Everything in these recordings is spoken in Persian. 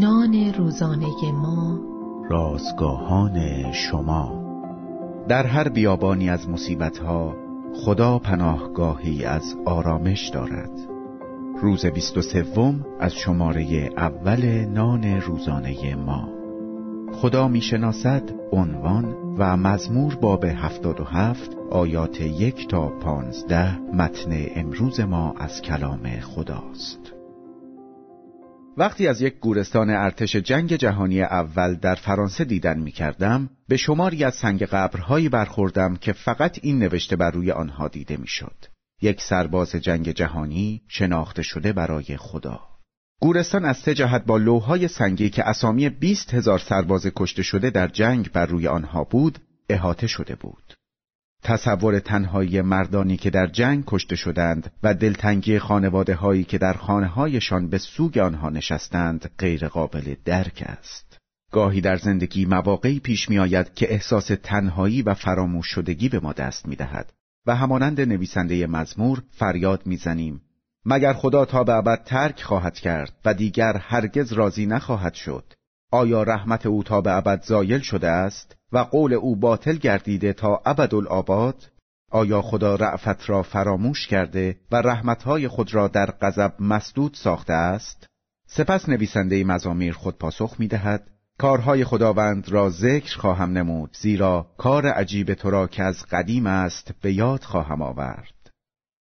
جهان روزانه ما. رازگاهان شما. در هر بیابانی از مصیبتها خدا پناهگاهی از آرامش دارد. روز بیست و سوم از شماره اول نان روزانه ما. خدا می‌شناسد عنوان و مزمور باب هفتاد و هفت آیات یک تا پانزده متن امروز ما از کلام خداست. وقتی از یک گورستان ارتش جنگ جهانی اول در فرانسه دیدن می کردم به شماری از سنگ قبرهایی برخوردم که فقط این نوشته بر روی آنها دیده می شد. یک سرباز جنگ جهانی شناخته شده برای خدا. گورستان از سه جهت با لوهای سنگی که اسامی بیست هزار سرباز کشته شده در جنگ بر روی آنها بود احاطه شده بود. تصور تنهایی مردانی که در جنگ کشته شدند و دلتنگی خانواده هایی که در خانه هایشان به سوگ آنها نشستند غیر قابل درک است. گاهی در زندگی مواقعی پیش می آید که احساس تنهایی و فراموش شدگی به ما دست می دهد و همانند نویسنده مزمور فریاد می‌زنیم مگر خدا تا به ابد ترک خواهد کرد و دیگر هرگز راضی نخواهد شد آیا رحمت او تا به ابد زایل شده است و قول او باطل گردیده تا ابدالآباد آیا خدا رعفت را فراموش کرده و رحمتهای خود را در غضب مسدود ساخته است؟ سپس نویسنده مزامیر خود پاسخ می دهد کارهای خداوند را ذکر خواهم نمود زیرا کار عجیب تو را که از قدیم است به یاد خواهم آورد.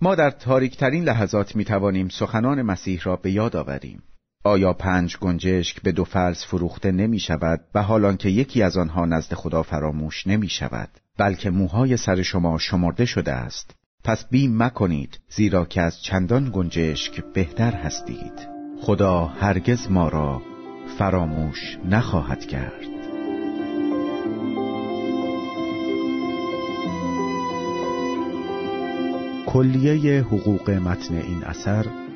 ما در تاریکترین لحظات می توانیم سخنان مسیح را به یاد آوریم. آیا پنج گنجشک به دو فلس فروخته نمی شود و حالان که یکی از آنها نزد خدا فراموش نمی شود؟ بلکه موهای سر شما شمرده شده است. پس بیم مکنید زیرا که از چندان گنجشک بهتر هستید. خدا هرگز ما را فراموش نخواهد کرد. کلیه حقوق متن این اثر